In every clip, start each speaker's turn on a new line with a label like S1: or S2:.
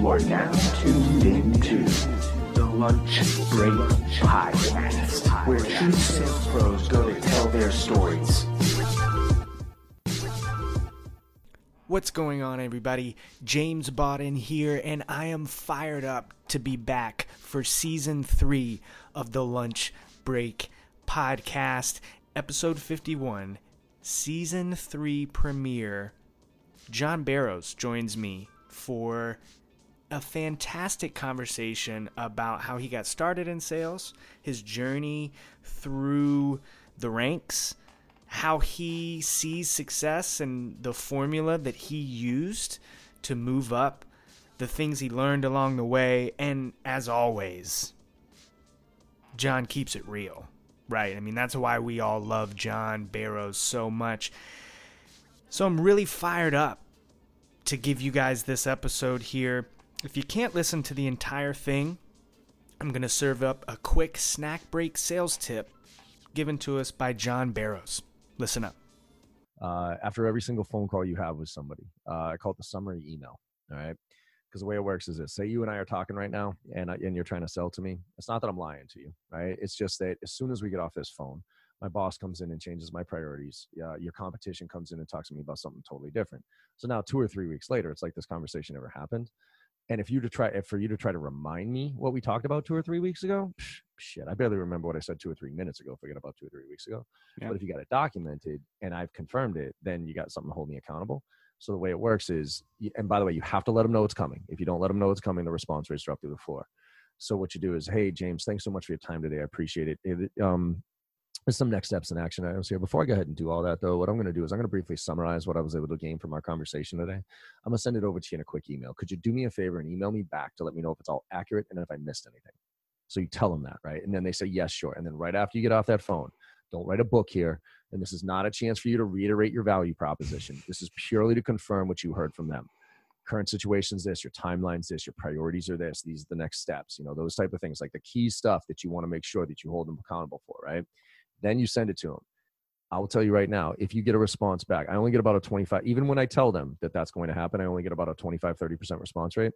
S1: You are now tuned into the Lunch Break Podcast, where true sales pros go to tell their stories.
S2: What's going on, everybody? James Bodden here, and I am fired up to be back for season three of the Lunch Break Podcast, episode 51, season three premiere. John Barrows joins me for a fantastic conversation about how he got started in sales, his journey through the ranks, how he sees success and the formula that he used to move up, the things he learned along the way, and as always, John keeps it real, right? I mean, that's why we all love John Barrows so much. So I'm really fired up to give you guys this episode here. If you can't listen to the entire thing, I'm going to serve up a quick snack break sales tip given to us by John Barrows. Listen up.
S3: Uh, after every single phone call you have with somebody, uh, I call it the summary email. All right. Because the way it works is this say you and I are talking right now and, and you're trying to sell to me. It's not that I'm lying to you, right? It's just that as soon as we get off this phone, my boss comes in and changes my priorities. Uh, your competition comes in and talks to me about something totally different. So now, two or three weeks later, it's like this conversation never happened. And if you to try, if for you to try to remind me what we talked about two or three weeks ago, shit, I barely remember what I said two or three minutes ago. Forget about two or three weeks ago.
S2: Yeah.
S3: But if you got it documented and I've confirmed it, then you got something to hold me accountable. So the way it works is, and by the way, you have to let them know it's coming. If you don't let them know it's coming, the response rates drop through the floor. So what you do is, hey James, thanks so much for your time today. I appreciate it. it um, there's some next steps in action items here. Before I go ahead and do all that, though, what I'm going to do is I'm going to briefly summarize what I was able to gain from our conversation today. I'm going to send it over to you in a quick email. Could you do me a favor and email me back to let me know if it's all accurate and if I missed anything? So you tell them that, right? And then they say, yes, sure. And then right after you get off that phone, don't write a book here. And this is not a chance for you to reiterate your value proposition. This is purely to confirm what you heard from them. Current situation's this, your timeline's this, your priorities are this, these are the next steps, you know, those type of things, like the key stuff that you want to make sure that you hold them accountable for, right? Then you send it to them. I will tell you right now, if you get a response back, I only get about a 25, even when I tell them that that's going to happen, I only get about a 25, 30% response rate.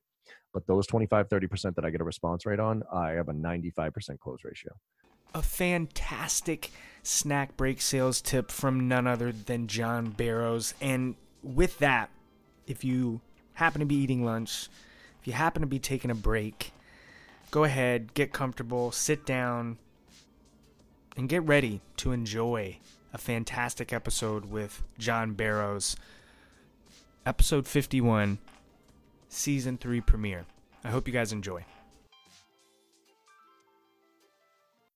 S3: But those 25, 30% that I get a response rate on, I have a 95% close ratio.
S2: A fantastic snack break sales tip from none other than John Barrows. And with that, if you happen to be eating lunch, if you happen to be taking a break, go ahead, get comfortable, sit down, and get ready to enjoy a fantastic episode with John Barrows. Episode 51, season 3 premiere. I hope you guys enjoy.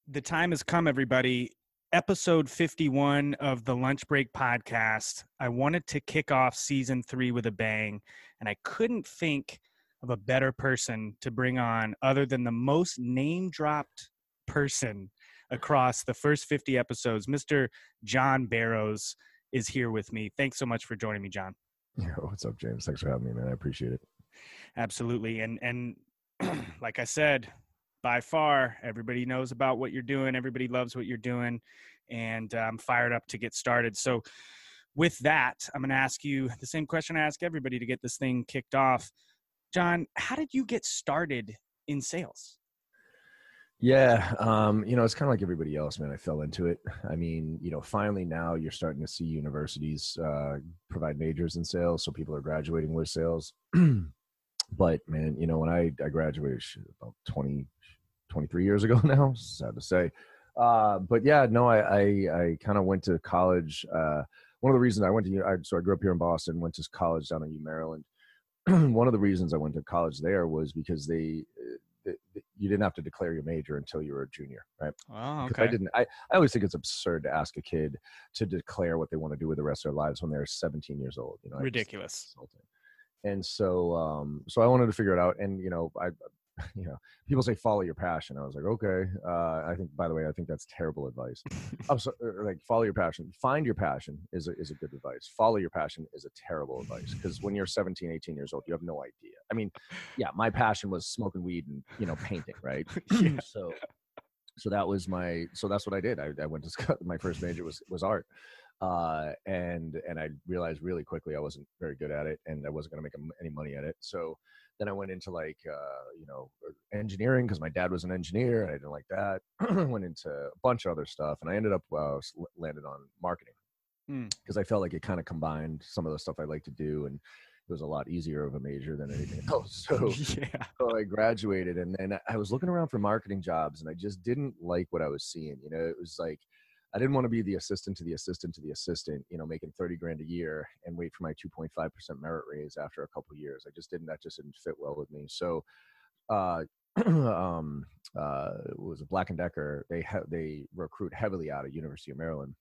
S2: The time has come, everybody. Episode 51 of the Lunch Break podcast. I wanted to kick off season three with a bang, and I couldn't think of a better person to bring on other than the most name dropped person across the first 50 episodes. Mr. John Barrows is here with me. Thanks so much for joining me, John.
S3: Yeah, what's up, James? Thanks for having me, man. I appreciate it.
S2: Absolutely. And and like I said, by far everybody knows about what you're doing. Everybody loves what you're doing and uh, I'm fired up to get started. So with that, I'm going to ask you the same question I ask everybody to get this thing kicked off. John, how did you get started in sales?
S3: Yeah, um, you know, it's kind of like everybody else, man. I fell into it. I mean, you know, finally now you're starting to see universities uh, provide majors in sales, so people are graduating with sales. but man, you know, when I, I graduated about 20, 23 years ago now, sad to say. Uh, but yeah, no, I, I, I kind of went to college. Uh, one of the reasons I went to, I, so I grew up here in Boston, went to college down U Maryland. one of the reasons I went to college there was because they, you didn't have to declare your major until you were a junior, right?
S2: Oh,
S3: okay. I didn't. I, I always think it's absurd to ask a kid to declare what they want to do with the rest of their lives when they're 17 years old. You know,
S2: ridiculous.
S3: And so, um, so I wanted to figure it out. And you know, I, you know, people say follow your passion. I was like, okay. Uh, I think, by the way, I think that's terrible advice. I'm so, er, like, follow your passion. Find your passion is a, is a good advice. Follow your passion is a terrible advice because when you're 17, 18 years old, you have no idea. I mean, yeah, my passion was smoking weed and you know painting, right?
S2: yeah.
S3: So, so that was my. So that's what I did. I, I went to my first major was was art. uh, and and I realized really quickly I wasn't very good at it, and I wasn't going to make any money at it. So then I went into like uh, you know engineering because my dad was an engineer. And I didn't like that. went into a bunch of other stuff, and I ended up uh, landed on marketing
S2: Mm.
S3: because I felt like it kind of combined some of the stuff I like to do, and it was a lot easier of a major than anything else. So
S2: yeah.
S3: so I graduated and then I was looking around for marketing jobs and I just didn't like what I was seeing. You know, it was like I didn't want to be the assistant to the assistant to the assistant, you know, making 30 grand a year and wait for my 2.5% merit raise after a couple years. I just didn't, that just didn't fit well with me. So, uh, um, uh, it was a Black and Decker. They have, they recruit heavily out of University of Maryland.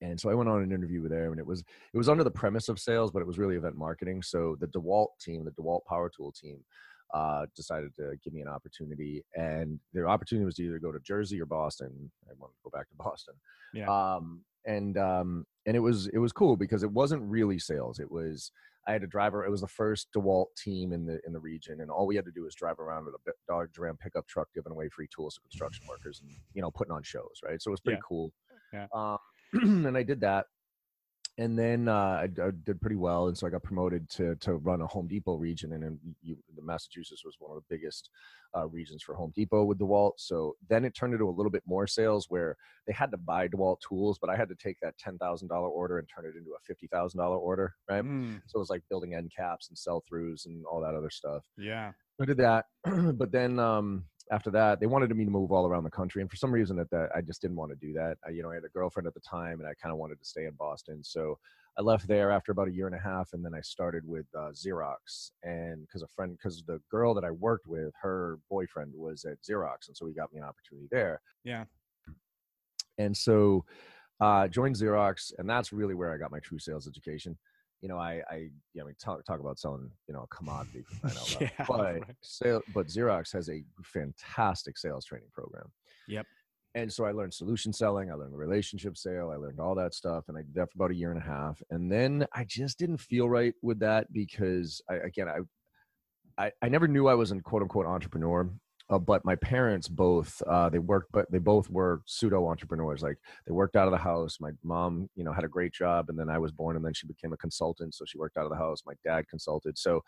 S3: And so I went on an interview with them and it was, it was under the premise of sales, but it was really event marketing. So the DeWalt team, the DeWalt Power Tool team, uh, decided to give me an opportunity, and their opportunity was to either go to Jersey or Boston. I wanted to go back to Boston.
S2: Yeah.
S3: Um, and um, and it was it was cool because it wasn't really sales. It was I had a driver. It was the first DeWalt team in the in the region, and all we had to do was drive around with a Dodge Ram pickup truck, giving away free tools to construction workers, and you know putting on shows, right? So it was pretty
S2: Yeah.
S3: cool.
S2: Yeah.
S3: Um, and I did that, and then uh, I, I did pretty well, and so I got promoted to to run a Home Depot region, and the Massachusetts was one of the biggest uh, regions for Home Depot with DeWalt. So then it turned into a little bit more sales where they had to buy DeWalt tools, but I had to take that ten thousand dollar order and turn it into a fifty thousand dollar order, right?
S2: Mm.
S3: So it was like building end caps and sell throughs and all that other stuff.
S2: Yeah.
S3: I did that, but then um, after that, they wanted me to move all around the country, and for some reason, at that I just didn't want to do that. I, you know, I had a girlfriend at the time, and I kind of wanted to stay in Boston, so I left there after about a year and a half, and then I started with uh, Xerox, and because a friend, because the girl that I worked with, her boyfriend was at Xerox, and so he got me an opportunity there.
S2: Yeah.
S3: and so uh, joined Xerox, and that's really where I got my true sales education. You know, I, I, you know, I mean, talk talk about selling, you know, a commodity out loud.
S2: Yeah,
S3: but
S2: right.
S3: sale, but Xerox has a fantastic sales training program.
S2: Yep.
S3: And so I learned solution selling, I learned relationship sale, I learned all that stuff, and I did that for about a year and a half. And then I just didn't feel right with that because I, again, I, I, I never knew I was an quote unquote entrepreneur. Uh, but my parents both uh, they worked, but they both were pseudo entrepreneurs. Like they worked out of the house. My mom, you know, had a great job, and then I was born, and then she became a consultant, so she worked out of the house. My dad consulted, so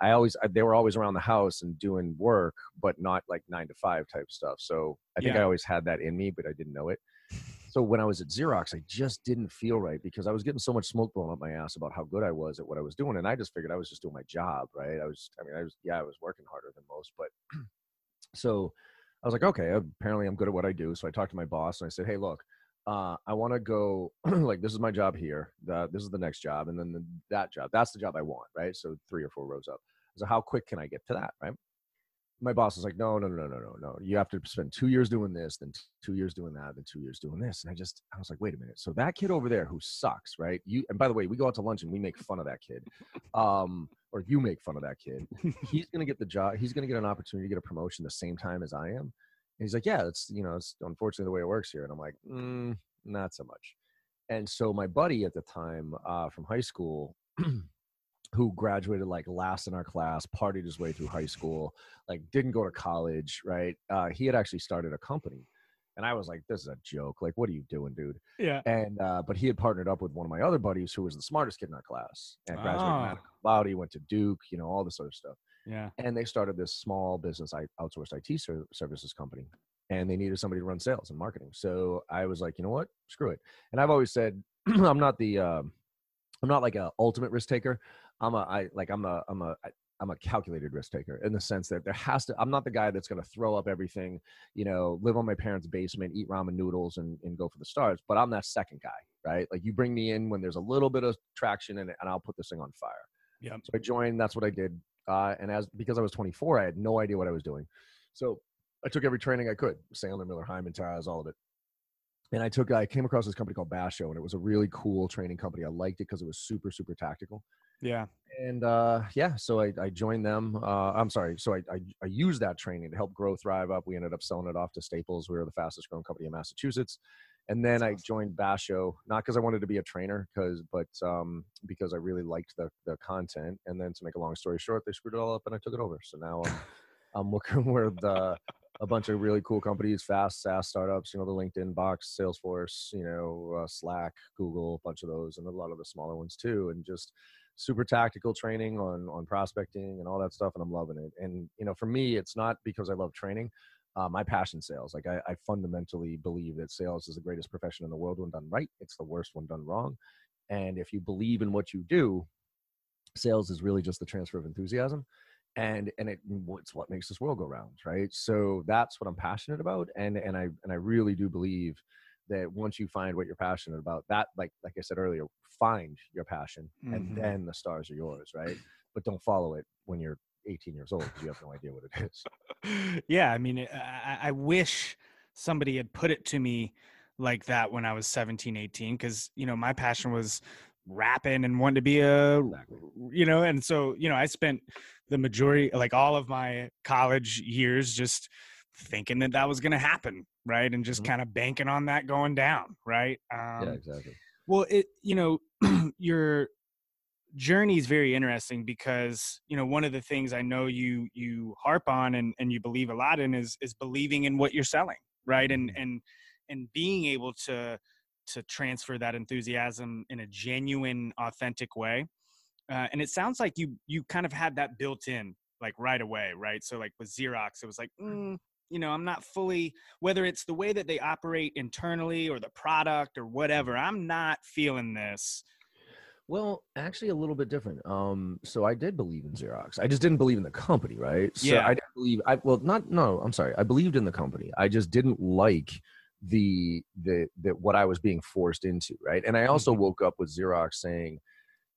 S3: I always I, they were always around the house and doing work, but not like nine to five type stuff. So I think
S2: Yeah.
S3: I always had that in me, but I didn't know it. So when I was at Xerox, I just didn't feel right because I was getting so much smoke blown up my ass about how good I was at what I was doing, and I just figured I was just doing my job, right? I was, I mean, I was, yeah, I was working harder than most, but so I was like, okay, apparently I'm good at what I do. So I talked to my boss and I said, hey, look, uh, I want to go like this is my job here. The, this is the next job, and then the, that job. That's the job I want, right? So three or four rows up. So how quick can I get to that, right? My boss was like, no, no, no, no, no, no. You have to spend two years doing this, then two years doing that, then two years doing this. And I just, I was like, wait a minute. So that kid over there who sucks, right? You and by the way, we go out to lunch and we make fun of that kid, um, or you make fun of that kid. He's gonna get the job. He's gonna get an opportunity to get a promotion the same time as I am. And he's like, yeah, it's you know, it's unfortunately the way it works here. And I'm like, mm, not so much. And so my buddy at the time uh, from high school, who graduated like last in our class, partied his way through high school, like didn't go to college, right? Uh, he had actually started a company. And I was like, this is a joke. Like, what are you doing, dude?
S2: Yeah.
S3: And uh, but he had partnered up with one of my other buddies who was the smartest kid in our class and graduated magna cum laude, went to Duke, you know, all this other stuff
S2: Yeah.
S3: and they started this small business I outsourced IT ser- services company and they needed somebody to run sales and marketing. So I was like, you know what? Screw it. And I've always said I'm not the um, I'm not like a ultimate risk taker. I'm a I like I'm a I'm a I'm a calculated risk taker in the sense that there has to I'm not the guy that's going to throw up everything, you know, live on my parents' basement, eat ramen noodles and and go for the stars, but I'm that second guy, right? Like you bring me in when there's a little bit of traction and and I'll put this thing on fire.
S2: Yep.
S3: So I joined. That's what I did. Uh, and as because I was 24, I had no idea what I was doing. So I took every training I could: Sandler, Miller, Heiman, TAS, all of it. And I took. I came across this company called Basho, and it was a really cool training company. I liked it because it was super, super tactical.
S2: Yeah.
S3: And uh, yeah, so I, I joined them. Uh, I'm sorry. So I, I I used that training to help grow Thrive Up. We ended up selling it off to Staples. We were the fastest growing company in Massachusetts. And then I joined Basho, not because I wanted to be a trainer, because but um, because I really liked the the content. And then to make a long story short, they screwed it all up, and I took it over. So now I'm I'm working with uh, a bunch of really cool companies, fast SaaS startups, you know, the LinkedIn box, Salesforce, you know, uh, Slack, Google, a bunch of those, and a lot of the smaller ones too. And just super tactical training on on prospecting and all that stuff, and I'm loving it. And you know, for me, it's not because I love training. Uh, my passion sales. Like I, I fundamentally believe that sales is the greatest profession in the world when done right. It's the worst when done wrong. And if you believe in what you do, sales is really just the transfer of enthusiasm and and it, it's what makes this world go round right so that's what i'm passionate about and and i and i really do believe that once you find what you're passionate about that like like i said earlier find your passion mm-hmm. and then the stars are yours right but don't follow it when you're 18 years old because you have no idea what it
S2: is yeah i mean I, I wish somebody had put it to me like that when i was 17 18 because you know my passion was rapping and wanted to be a exactly. you know and so you know i spent the majority like all of my college years just thinking that that was going to happen right and just mm-hmm. kind of banking on that going down right?
S3: Um, yeah exactly.
S2: well it you know your journey is very interesting because you know one of the things i know you you harp on and and you believe a lot in is is believing in what you're selling right? And mm-hmm. and and being able to to transfer that enthusiasm in a genuine authentic way uh, and it sounds like you you kind of had that built in like right away right? So like with xerox it was like mm, you know i'm not fully whether it's the way that they operate internally or the product or whatever i'm not feeling this
S3: well, actually, a little bit different. Um, so I did believe in Xerox. I just didn't believe in the company, right? So
S2: yeah.
S3: I didn't believe. I well, not no. I'm sorry. I believed in the company. I just didn't like the the that what I was being forced into, right? And I also mm-hmm. woke up with Xerox saying,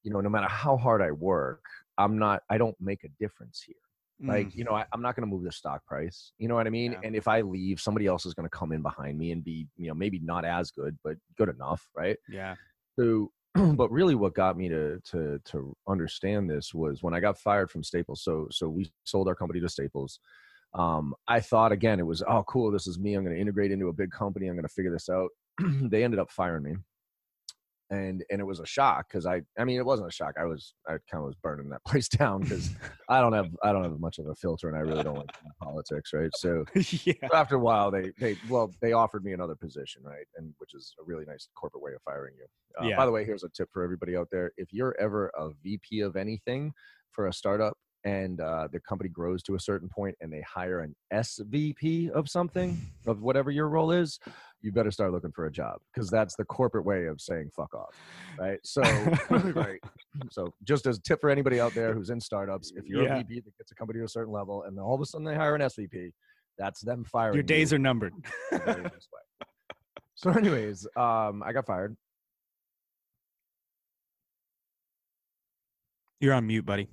S3: you know, no matter how hard I work, I'm not. I don't make a difference here. Like, mm. you know, I, am not going to move the stock price. You know what I mean? Yeah. And if I leave, somebody else is going to come in behind me and be, you know, maybe not as good, but good enough, right?
S2: Yeah.
S3: So, but really, what got me to to to understand this was when I got fired from Staples. So, so we sold our company to Staples um, I thought again, it was, oh, cool. This is me. I'm going to integrate into a big company. I'm going to figure this out. they ended up firing me. And, and it was a shock because I, I mean, it wasn't a shock. I was, I kind of was burning that place down because I don't have, I don't have much of a filter and I really don't like politics. Right. So yeah. after a while, they, they, well, they offered me another position. Right. And which is a really nice corporate way of firing you. Uh, yeah. By the way, here's a tip for everybody out there. If you're ever a VP of anything for a startup, and uh, the company grows to a certain point and they hire an SVP of something, of whatever your role is, you better start looking for a job because that's the corporate way of saying fuck off. Right. So, right. So, just as a tip for anybody out there who's in startups, if you're yeah. a VP that gets a company to a certain level and then all of a sudden they hire an SVP, that's them firing.
S2: Your days
S3: you.
S2: are numbered.
S3: so, anyways, um, I got fired.
S2: You're on mute, buddy.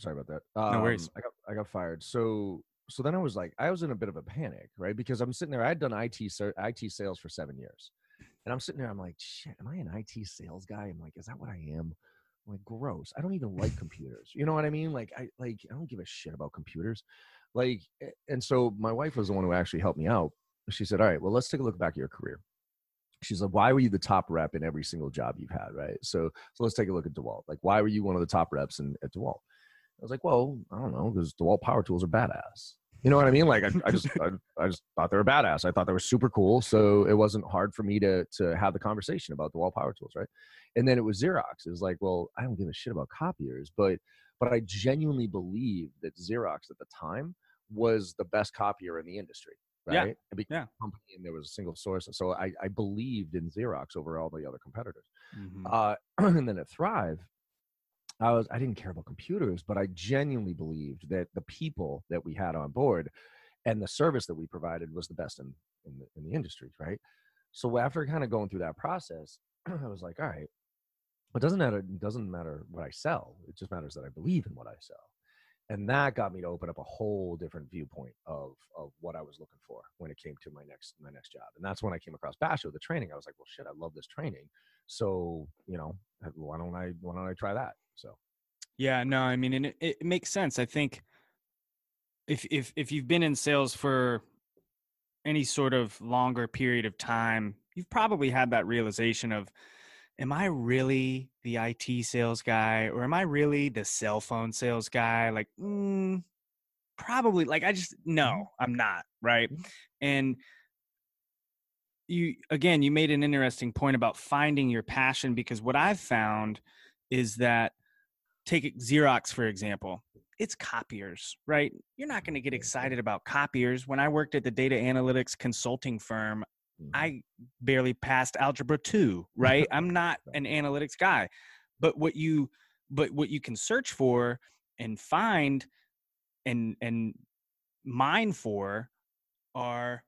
S3: Sorry about that. Um,
S2: no worries.
S3: I got I got fired. So so then I was like, I was in a bit of a panic, right? Because I'm sitting there. I had done IT IT sales for seven years, and I'm sitting there. I'm like, shit, am I an IT sales guy? I'm like, is that what I am? I'm like, gross. I don't even like computers. You know what I mean? Like, I like I don't give a shit about computers. Like, and so my wife was the one who actually helped me out. She said, all right, well, let's take a look back at your career. She's like, why were you the top rep in every single job you've had, right? So, so let's take a look at DeWalt. Like, why were you one of the top reps in, at DeWalt? I was like, well, I don't know, because DeWalt power tools are badass. You know what I mean? Like I, I just I, I, just thought they were badass. I thought they were super cool. So it wasn't hard for me to to have the conversation about DeWalt power tools, right? And then it was Xerox. It was like, well, I don't give a shit about copiers, but but I genuinely believed that Xerox at the time was the best copier in the industry. Right.
S2: Yeah. yeah.
S3: Company and there was a single source. So I, I believed in Xerox over all the other competitors. Mm-hmm. Uh, and then at Thrive, I was I didn't care about computers, but I genuinely believed that the people that we had on board and the service that we provided was the best in in the, in the industry, right? So after kind of going through that process, I was like, all right, it doesn't matter. It doesn't matter what I sell. It just matters that I believe in what I sell, and that got me to open up a whole different viewpoint of of what I was looking for when it came to my next my next job. And that's when I came across Basho, the training. I was like, well, shit, I love this training. So you know, why don't I why don't I try that? So,
S2: yeah, no, I mean, and it, it makes sense. I think if if if you've been in sales for any sort of longer period of time, you've probably had that realization of, am I really the IT sales guy or am I really the cell phone sales guy? Like, mm, probably like I just
S3: Mm-hmm.
S2: no, I'm not, right? And you again, you made an interesting point about finding your passion because what I've found is that take Xerox for example. It's copiers, right? You're not going to get excited about copiers. When I worked at the data analytics consulting firm,
S3: Mhm.
S2: I barely passed algebra 2, right? I'm not an analytics guy. But what you but what you can search for and find and and mine for are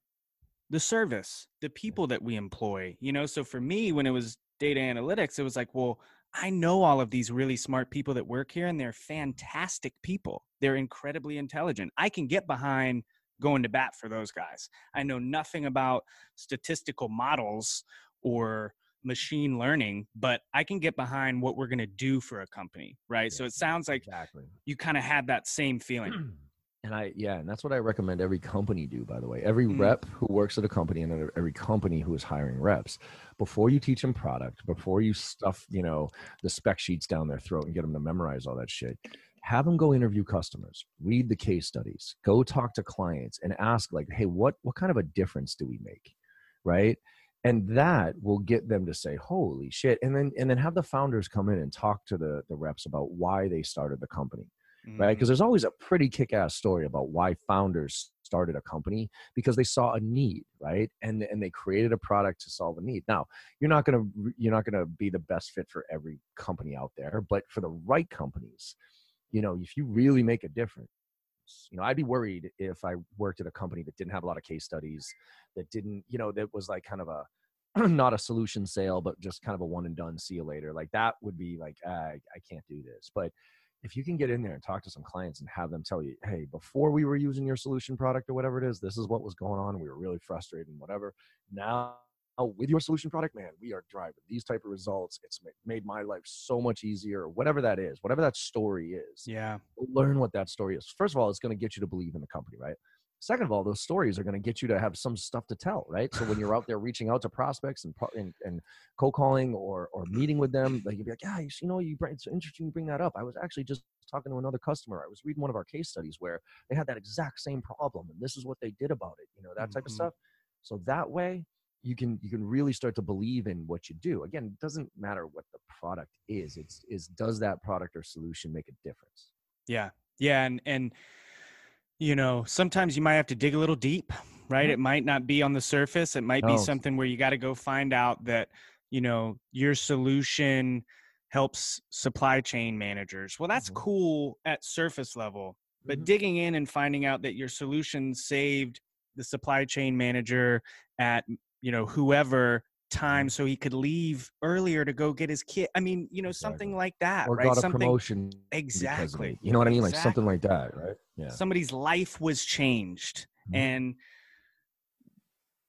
S2: the service, the people that we employ. You know, so for me when it was data analytics, it was like, well, I know all of these really smart people that work here and they're fantastic people. They're incredibly intelligent. I can get behind going to bat for those guys. I know nothing about statistical models or machine learning, but I can get behind what we're going to do for a company, right? So it sounds like
S3: exactly.
S2: you kind of had that same feeling.
S3: And I, yeah, and that's what I recommend every company do, by the way. Every
S2: Mm.
S3: rep who works at a company and every company who is hiring reps, before you teach them product, before you stuff, you know, the spec sheets down their throat and get them to memorize all that shit, have them go interview customers, read the case studies, go talk to clients and ask like, hey, what, what kind of a difference do we make? Right. And that will get them to say, holy shit. And then, and then have the founders come in and talk to the, the reps about why they started the company right?
S2: Mm.
S3: Because there's always a pretty kick-ass story about why founders started a company because they saw a need, right? And and they created a product to solve a need. Now, you're not gonna you're not gonna be the best fit for every company out there, but for the right companies, you know, if you really make a difference. You know, I'd be worried if I worked at a company that didn't have a lot of case studies, that didn't, you know, that was like kind of a not a solution sale, but just kind of a one and done. See you later. Like that would be like, ah, I, I can't do this. But if you can get in there and talk to some clients and have them tell you, hey, before we were using your solution product or whatever it is, this is what was going on. We were really frustrated and whatever. Now, with your solution product, man, we are driving these type of results. It's made my life so much easier, whatever that is, whatever that story is.
S2: yeah.
S3: Learn what that story is. First of all, it's going to get you to believe in the company, right? Second of all, those stories are going to get you to have some stuff to tell, right? So when you're out there reaching out to prospects and and, and cold calling or or meeting with them, like you'd be like, yeah, you you know, you bring, it's interesting you bring that up. I was actually just talking to another customer. I was reading one of our case studies where they had that exact same problem, and this is what they did about it. You know, that type of
S2: Mhm.
S3: stuff. So that way, you can you can really start to believe in what you do. Again, it doesn't matter what the product is. It's is does that product or solution make a difference?
S2: Yeah. Yeah. And, and, you know, sometimes you might have to dig a little deep, right?
S3: Mhm.
S2: It might not be on the surface. It might be something where you got to go find out that, you know, your solution helps supply chain managers. Well, that's
S3: Mhm.
S2: cool at surface level, but
S3: Mhm.
S2: digging in and finding out that your solution saved the supply chain manager at, you know, whoever time so he could leave earlier to go get his kid. I mean, you know, something
S3: Exactly.
S2: like that,
S3: Or
S2: right?
S3: got a
S2: something
S3: promotion
S2: exactly.
S3: You know what I mean? Like something like that, right? Yeah.
S2: somebody's life was changed
S3: Mhm.
S2: and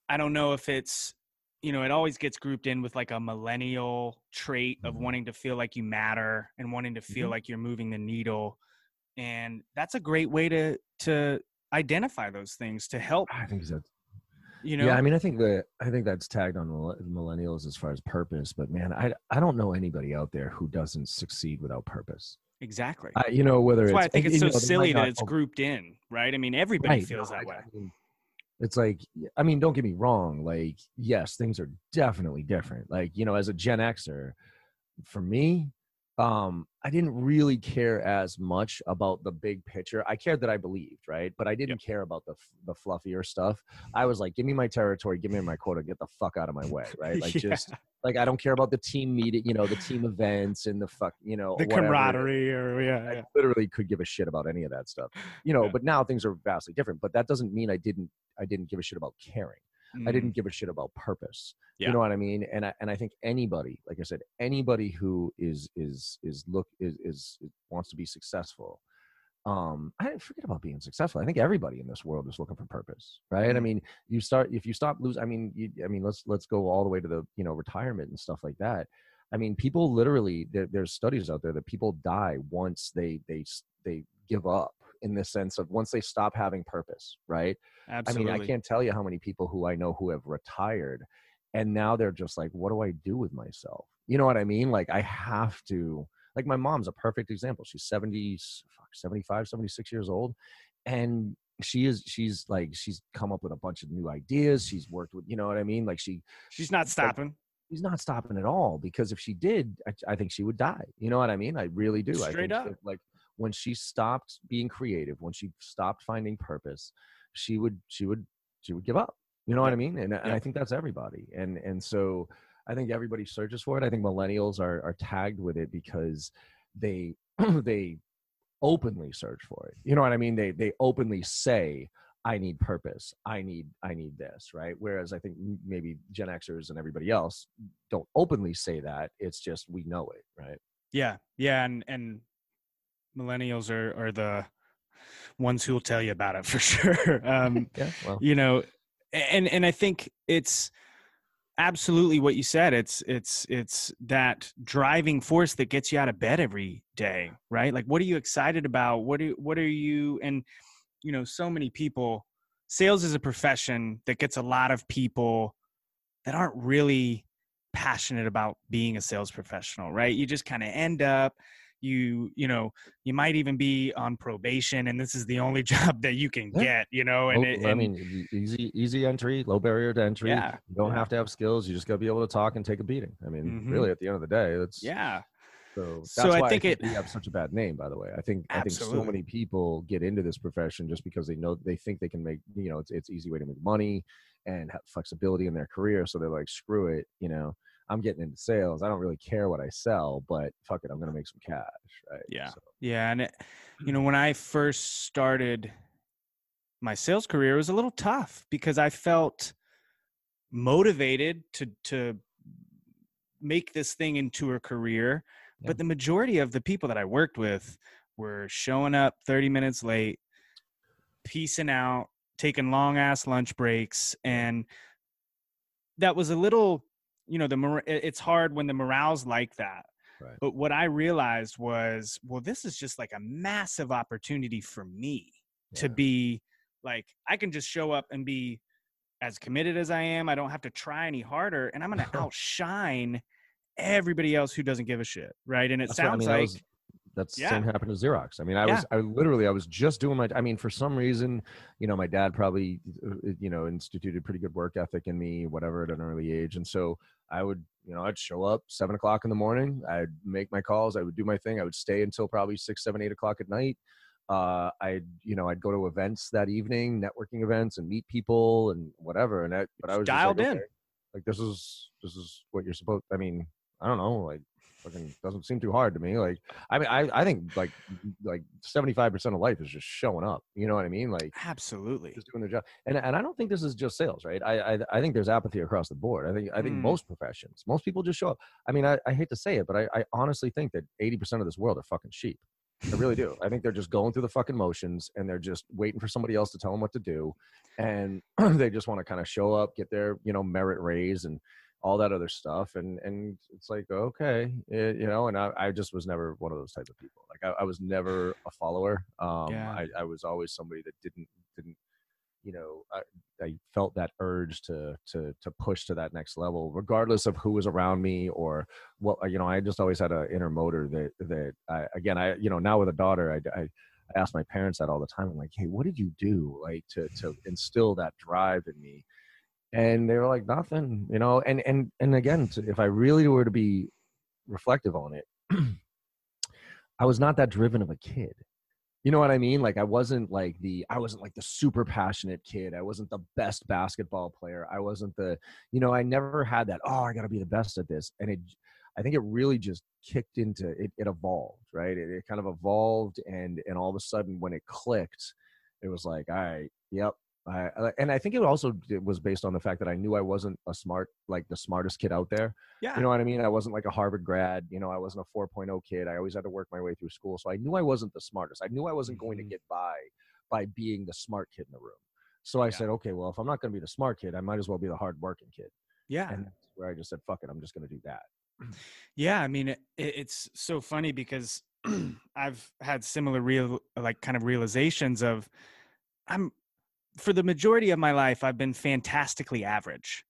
S2: i don't know if it's you know it always gets grouped in with like a millennial trait of
S3: Mhm.
S2: wanting to feel like you matter and wanting to feel
S3: Mhm.
S2: like you're moving the needle and that's a great way to to identify those things to help
S3: I think that
S2: you know
S3: yeah, I mean, I think that I think that's tagged on millennials as far as purpose. But man, I I don't know anybody out there who doesn't succeed without purpose.
S2: exactly
S3: I, you know, whether
S2: that's
S3: it's
S2: why i think it's so
S3: know,
S2: silly that it's grouped in right i mean everybody
S3: Right,
S2: feels
S3: no,
S2: that
S3: I-
S2: way
S3: I mean, it's like I mean, don't get me wrong. Like, yes, things are definitely different. Like, you know, as a Gen Xer, for me, um, I didn't really care as much about the big picture. I cared that I believed, right? But I didn't care about the the fluffier stuff. I was like, give me my territory, give me my quota, get the fuck out of my way, right? Like,
S2: Yeah.
S3: just like I don't care about the team meeting, you know, the team events and the fuck, you know,
S2: the
S3: whatever
S2: camaraderie or yeah,
S3: I
S2: yeah.
S3: literally could give a shit about any of that stuff, you know.
S2: Yeah.
S3: But now things are vastly different. But that doesn't mean I didn't I didn't give a shit about caring. I
S2: Mm,
S3: didn't give a shit about purpose.
S2: Yeah.
S3: You know what I mean? And I and I think anybody, like I said, anybody who is is is look is is, is wants to be successful. Um, I didn't forget about being successful. I think everybody in this world is looking for purpose, right? I
S2: Mhm.
S3: mean, you start if you stop losing. I mean, you, I mean, let's let's go all the way to the you know retirement and stuff like that. I mean, people literally there, there's studies out there that people die once they they they give up in the sense of once they stop having purpose, right?
S2: absolutely
S3: I mean, I can't tell you how many people who I know who have retired and now they're just like, what do I do with myself? You know what I mean? Like, I have to, like, my mom's a perfect example. She's 70, fuck, 75, 76 years old. and she is she's like she's come up with a bunch of new ideas she's worked with you know what i mean like she
S2: she's not
S3: like,
S2: stopping
S3: she's not stopping at all because if she did I, I think she would die you know what i mean i really do I
S2: Straight
S3: think
S2: up.
S3: that, like when she stopped being creative when she stopped finding purpose she would she would she would give up you know what i mean? And, and i think that's everybody and and so i think everybody searches for it. I think millennials are are tagged with it because they they openly search for it you know what i mean? They they openly say i need purpose. I need i need this right? Whereas i think maybe gen xers and everybody else don't openly say that it's just we know it right?
S2: Yeah, yeah, and and millennials are are the ones who will tell you about it for sure. Um,
S3: yeah well
S2: you know, and and I think it's absolutely what you said. It's it's it's that driving force that gets you out of bed every day, right? Like, what are you excited about? What do what are you? And you know, so many people. Sales is a profession that gets a lot of people that aren't really passionate about being a sales professional, right? You just kind of end up you you know you might even be on probation and this is the only job that you can
S3: Yeah.
S2: get you know and, it,
S3: i mean easy easy entry low barrier to entry
S2: Yeah,
S3: you don't
S2: yeah.
S3: have to have skills you just got to be able to talk and take a beating i mean
S2: Mhm.
S3: really at the end of the day that's
S2: yeah
S3: So
S2: So I
S3: why
S2: think it-
S3: we have such a bad name, by the way. I think I think so many people get into this profession just because they know they think they can make you know it's it's easy way to make money and have flexibility in their career. So they're like, screw it, you know, I'm getting into sales. I don't really care what I sell, but fuck it, I'm gonna make some cash, right?
S2: Yeah.
S3: So,
S2: Yeah, and it, you know, when I first started my sales career, it was a little tough because I felt motivated to to make this thing into a career,
S3: Yeah.
S2: but the majority of the people that I worked with were showing up 30 minutes late, piecing out, taking long ass lunch breaks, and that was a little, you know, the mor- it's hard when the morale's like that.
S3: Right.
S2: But what I realized was, well, this is just like a massive opportunity for me to be like, I can just show up and be as committed as I am. I don't have to try any harder, and I'm to outshine everybody else who doesn't give a shit, right? And it
S3: That's what- I
S2: sounds
S3: mean,
S2: like,
S3: that's
S2: Yeah.
S3: same happened to Xerox. I mean, I
S2: Yeah.
S3: was, I literally, I was just doing my, I mean, for some reason, you know, my dad probably, uh, you know, instituted pretty good work ethic in me, whatever, at an early age. And so I would, you know, I'd show up seven o'clock in the morning. I'd make my calls. I would do my thing. I would stay until probably six, seven, eight o'clock at night. Uh, I'd, you know, I'd go to events that evening, networking events and meet people and whatever. And that, but I was
S2: Dialed
S3: like,
S2: in.
S3: okay, like, this is, this is what you're supposed, I mean, I don't know, like, fucking doesn't seem too hard to me. Like, I mean, I, I think like like seventy five percent of life is just showing up. You know what I mean? Like
S2: absolutely.
S3: just doing their job. And and I don't think this is just sales, right? I I, I think there's apathy across the board. I think I think
S2: Mm.
S3: most professions, most people just show up. I mean, I, I hate to say it, but I, I honestly think that eighty percent of this world are fucking sheep. I really do. I think they're just going through the fucking motions and they're just waiting for somebody else to tell them what to do. And they just want to kind of show up, get their, you know, merit raise and all that other stuff. And, and it's like, okay, eh, you know, and I, I just was never one of those type of people. Like I, I was never a follower. Um,
S2: Yeah.
S3: I, I was always somebody that didn't, didn't, you know, I, I felt that urge to, to, to push to that next level, regardless of who was around me or what, you know, I just always had an inner motor that, that I, again, I, you know, now with a daughter, I, I, I ask my parents that all the time. I'm like, hey, what did you do like to to instill that drive in me? And they were like, nothing, you know. And and and again, if I really were to be reflective on it, I was not that driven of a kid. You know what I mean? Like I wasn't like the I wasn't like the super passionate kid. I wasn't the best basketball player. I wasn't the you know, I never had that, oh, I got to be the best at this. And it I think it really just kicked into it it evolved, right? It, it kind of evolved and and all of a sudden when it clicked, it was like, all right, yep. I, and I think it also it was based on the fact that I knew I wasn't a smart, like the smartest kid out there.
S2: Yeah.
S3: You know what I mean? I wasn't like a Harvard grad. You know, I wasn't a 4.0 kid. I always had to work my way through school. So I knew I wasn't the smartest. I knew I wasn't going to
S2: Mhm.
S3: get by by being the smart kid in the room. So I
S2: Yeah.
S3: said, okay, well, if I'm not going to be the smart kid, I might as well be the hardworking kid.
S2: yeah.
S3: And that's where I just said, fuck it, I'm just going to do that.
S2: Yeah, I mean, it- it's so funny because I've had similar real, like, kind of realizations of, I'm, for the majority of my life, I've been fantastically average,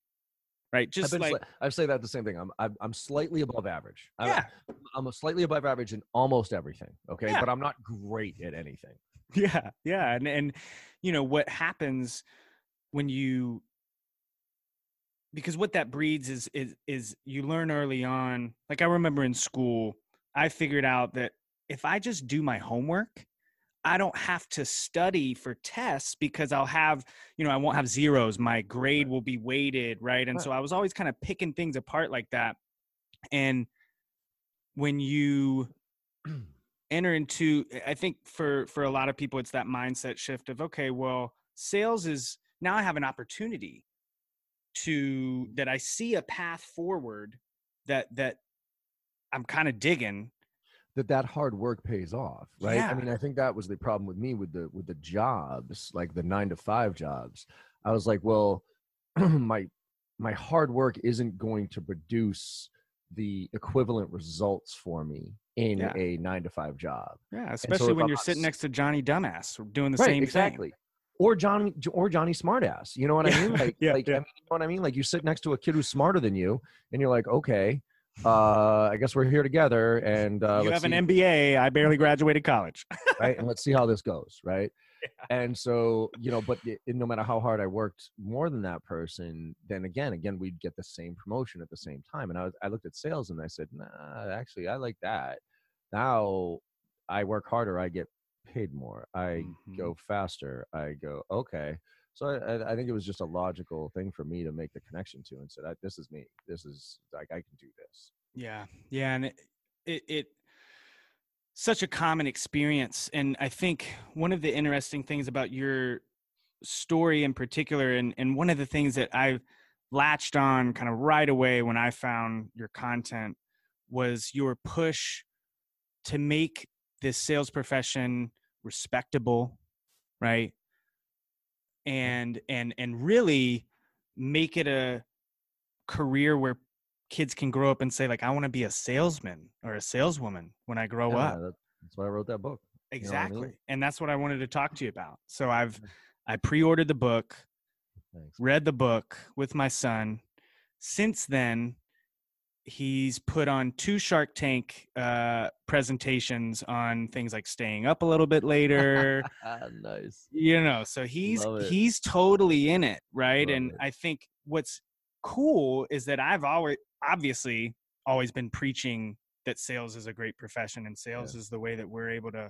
S2: right?
S3: I've
S2: Just like,
S3: sli- I say that the same thing. I'm, I'm, I'm slightly above average. I'm,
S2: yeah,
S3: I'm a slightly above average in almost everything. Okay.
S2: Yeah.
S3: But I'm not great at anything.
S2: Yeah, yeah, and and you know what happens when you because what that breeds is is is you learn early on. Like I remember in school, I figured out that if I just do my homework, I don't have to study for tests because I'll have, you know, I won't have zeros. My grade will be weighted, right? And so I was always kind of picking things apart like that. And when you enter into I think for for a lot of people it's that mindset shift of okay, well, sales is now I have an opportunity to that I see a path forward that that I'm kind of digging
S3: that that hard work pays off right
S2: Yeah.
S3: i mean i think that was the problem with me with the with the jobs like the 9 to 5 jobs i was like well my my hard work isn't going to produce the equivalent results for me in
S2: Yeah.
S3: a 9 to 5 job
S2: Yeah, especially
S3: if
S2: when
S3: I'm
S2: you're
S3: not
S2: sitting next to Johnny Dumbass doing the
S3: right
S2: same
S3: exactly
S2: thing.
S3: or johnny or johnny smartass you know what i mean like,
S2: yeah,
S3: like. I mean, you know what i mean like you sit next to a kid who's smarter than you and you're like okay uh i guess we're here together and uh
S2: you have an
S3: see-
S2: MBA. I barely graduated college.
S3: right? And let's see how this goes, right? And so, you know, but it, no matter how hard I worked more than that person, then again, again, we'd get the same promotion at the same time. And I was, I looked at sales and I said, nah, actually, I like that. Now I work harder, I get paid more, I
S2: Mhm.
S3: go faster, I go, okay. So I, I- think it was just a logical thing for me to make the connection to and said, this is me. This is like, I can do this.
S2: Yeah, yeah, and it, it it such a common experience, and I think one of the interesting things about your story in particular, and and one of the things that I latched on kind of right away when I found your content was your push to make this sales profession respectable, right? Mm-hmm. And and and really make it a career where kids can grow up and say like I want to be a salesman or a saleswoman when I grow
S3: Yeah,
S2: up.
S3: that's why I wrote that book. know I
S2: Exactly.
S3: mean?
S2: And that's what I wanted to talk to you about. So I've I pre-ordered the book,
S3: Thanks.
S2: read the book with my son. Since then, he's put on two Shark Tank uh, presentations on things like staying up a little bit later.
S3: Nice.
S2: you know, so he's he's totally in it, right?
S3: Love
S2: and
S3: it.
S2: I think what's cool is that I've always obviously always been preaching that sales is a great profession and sales is the way that we're able to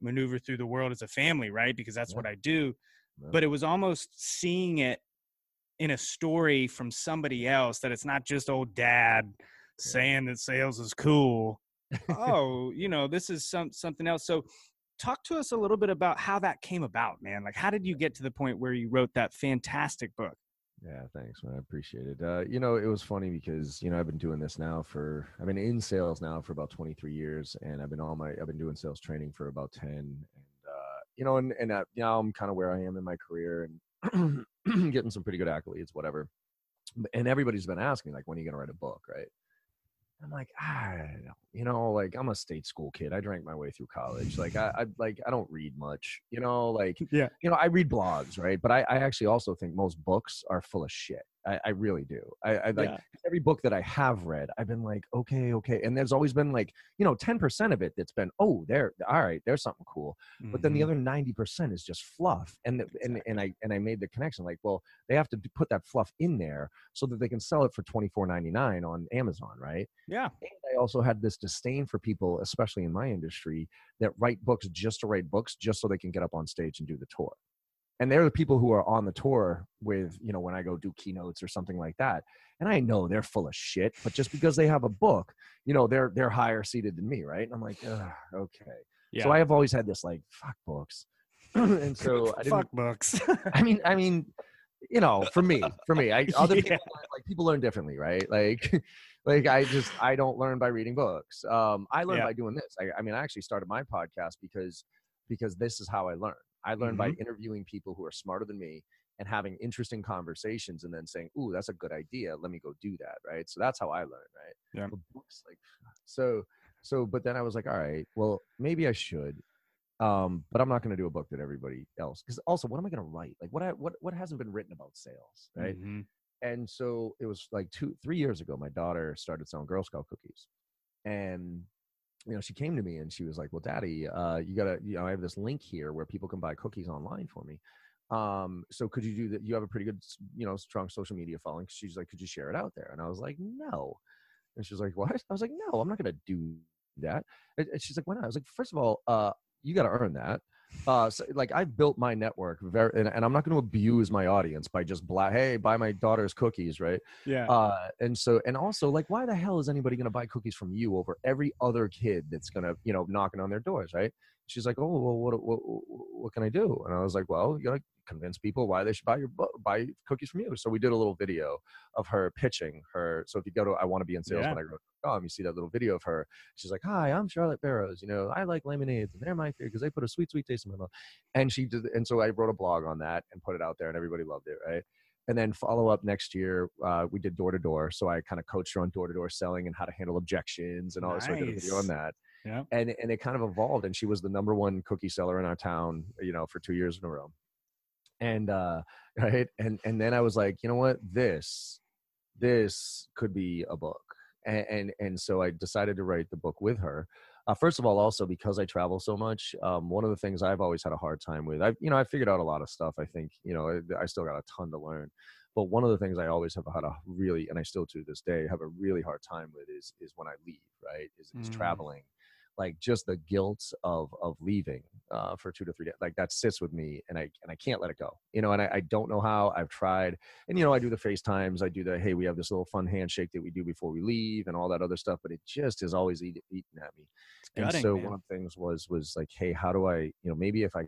S2: maneuver through the world as a family, right? Because that's
S3: Yeah.
S2: what I do.
S3: Yeah.
S2: But it was almost seeing it in a story from somebody else that it's not just old dad saying that sales is cool. oh, you know, this is some something else. So talk to us a little bit about how that came about, man. Like how did you get to the point where you wrote that fantastic book?
S3: Yeah, thanks, man. I appreciate it. Uh, you know, it was funny because you know I've been doing this now for I've been in sales now for about 23 years, and I've been on my I've been doing sales training for about 10, and uh, you know, and and uh, now I'm kind of where I am in my career and getting some pretty good accolades, whatever. And everybody's been asking like, when are you gonna write a book, right? I'm like, I don't. You know, like I'm a state school kid. I drank my way through college. Like I, I like I don't read much. You know, like
S2: Yeah.
S3: you know, I read blogs, right? But I, I actually also think most books are full of shit. I, I really do. I, I like
S2: Yeah.
S3: every book that I have read, I've been like, okay, okay. And there's always been like, you know, 10% of it that's been, oh, there, all right, there's something cool. But then the
S2: Mhm.
S3: other 90% is just fluff. And, the, and, and I, and I made the connection like, well, they have to put that fluff in there so that they can sell it for $24.99 on Amazon, right?
S2: yeah.
S3: And I also had this disdain for people, especially in my industry, that write books just to write books, just so they can get up on stage and do the tour. And they're the people who are on the tour with, you know, when I go do keynotes or something like that. And I know they're full of shit, but just because they have a book, you know, they're they're higher seated than me, right? And I'm like, okay.
S2: Yeah.
S3: So I have always had this like, fuck books. and so I didn't
S2: fuck books.
S3: I mean, I mean, you know, for me, for me, I other
S2: Yeah.
S3: people learn- like people learn differently, right? Like, like I just I don't learn by reading books. Um, I learn
S2: Yeah.
S3: by doing this. I, I mean, I actually started my podcast because because this is how I learn. I learn
S2: Mm-hmm.
S3: by interviewing people who are smarter than me and having interesting conversations, and then saying, "Ooh, that's a good idea. Let me go do that." Right. So that's how I learn. Right.
S2: Yeah.
S3: But books, like, so so. But then I was like, all right, well, maybe I should um but i'm not going to do a book that everybody else because also what am i going to write like what I, what what hasn't been written about sales right
S2: Mhm.
S3: and so it was like two three years ago my daughter started selling girl scout cookies and you know, she came to me and she was like, "Well, Daddy, uh, you gotta, you know, I have this link here where people can buy cookies online for me. Um, so could you do that? You have a pretty good, you know, strong social media following. She's like, could you share it out there? And I was like, no. And she was like, what? I was like, no, I'm not gonna do that. And she's like, why not? I was like, first of all, uh, you got to earn that. Uh, so, like I've built my network very, and, and I'm not going to abuse my audience by just black. Hey, buy my daughter's cookies, right?
S2: Yeah.
S3: Uh, and so, and also, like, why the hell is anybody going to buy cookies from you over every other kid that's going to, you know, knocking on their doors, right? She's like, oh, well, what, what, what can I do? And I was like, well, you to convince people why they should buy your buy cookies from you. So we did a little video of her pitching her. So if you go to I want to be in sales
S2: Yeah.
S3: when I grow up, you see that little video of her. She's like, "Hi, I'm Charlotte Barrows. You know, I like lemonades, and they're my favorite because they put a sweet, sweet taste in my mouth." And she did, and so I wrote a blog on that and put it out there, and everybody loved it, right? And then follow up next year, uh, we did door to door. So I kind of coached her on door to door selling and how to handle objections and all. this So I did a video on that
S2: Yeah.
S3: and and it kind of evolved and she was the number one cookie seller in our town you know for two years in a row and uh right and and then i was like you know what? This this could be a book. And and, and so i decided to write the book with her. Uh, first of all also because i travel so much um, one of the things i've always had a hard time with i you know i figured out a lot of stuff i think you know i, I still got a ton to learn but one of the things i always have had a really and i still to this day have a really hard time with is is when i leave right is, is
S2: Mm.
S3: traveling like just the guilt of of leaving uh, for two to three days like that sits with me and i and i can't let it go you know and I, I don't know how i've tried and you know i do the facetimes i do the hey we have this little fun handshake that we do before we leave and all that other stuff but it just is always eat, eating at me
S2: It's
S3: and
S2: gutting,
S3: so
S2: man.
S3: one of the things was was like hey how do i you know maybe if i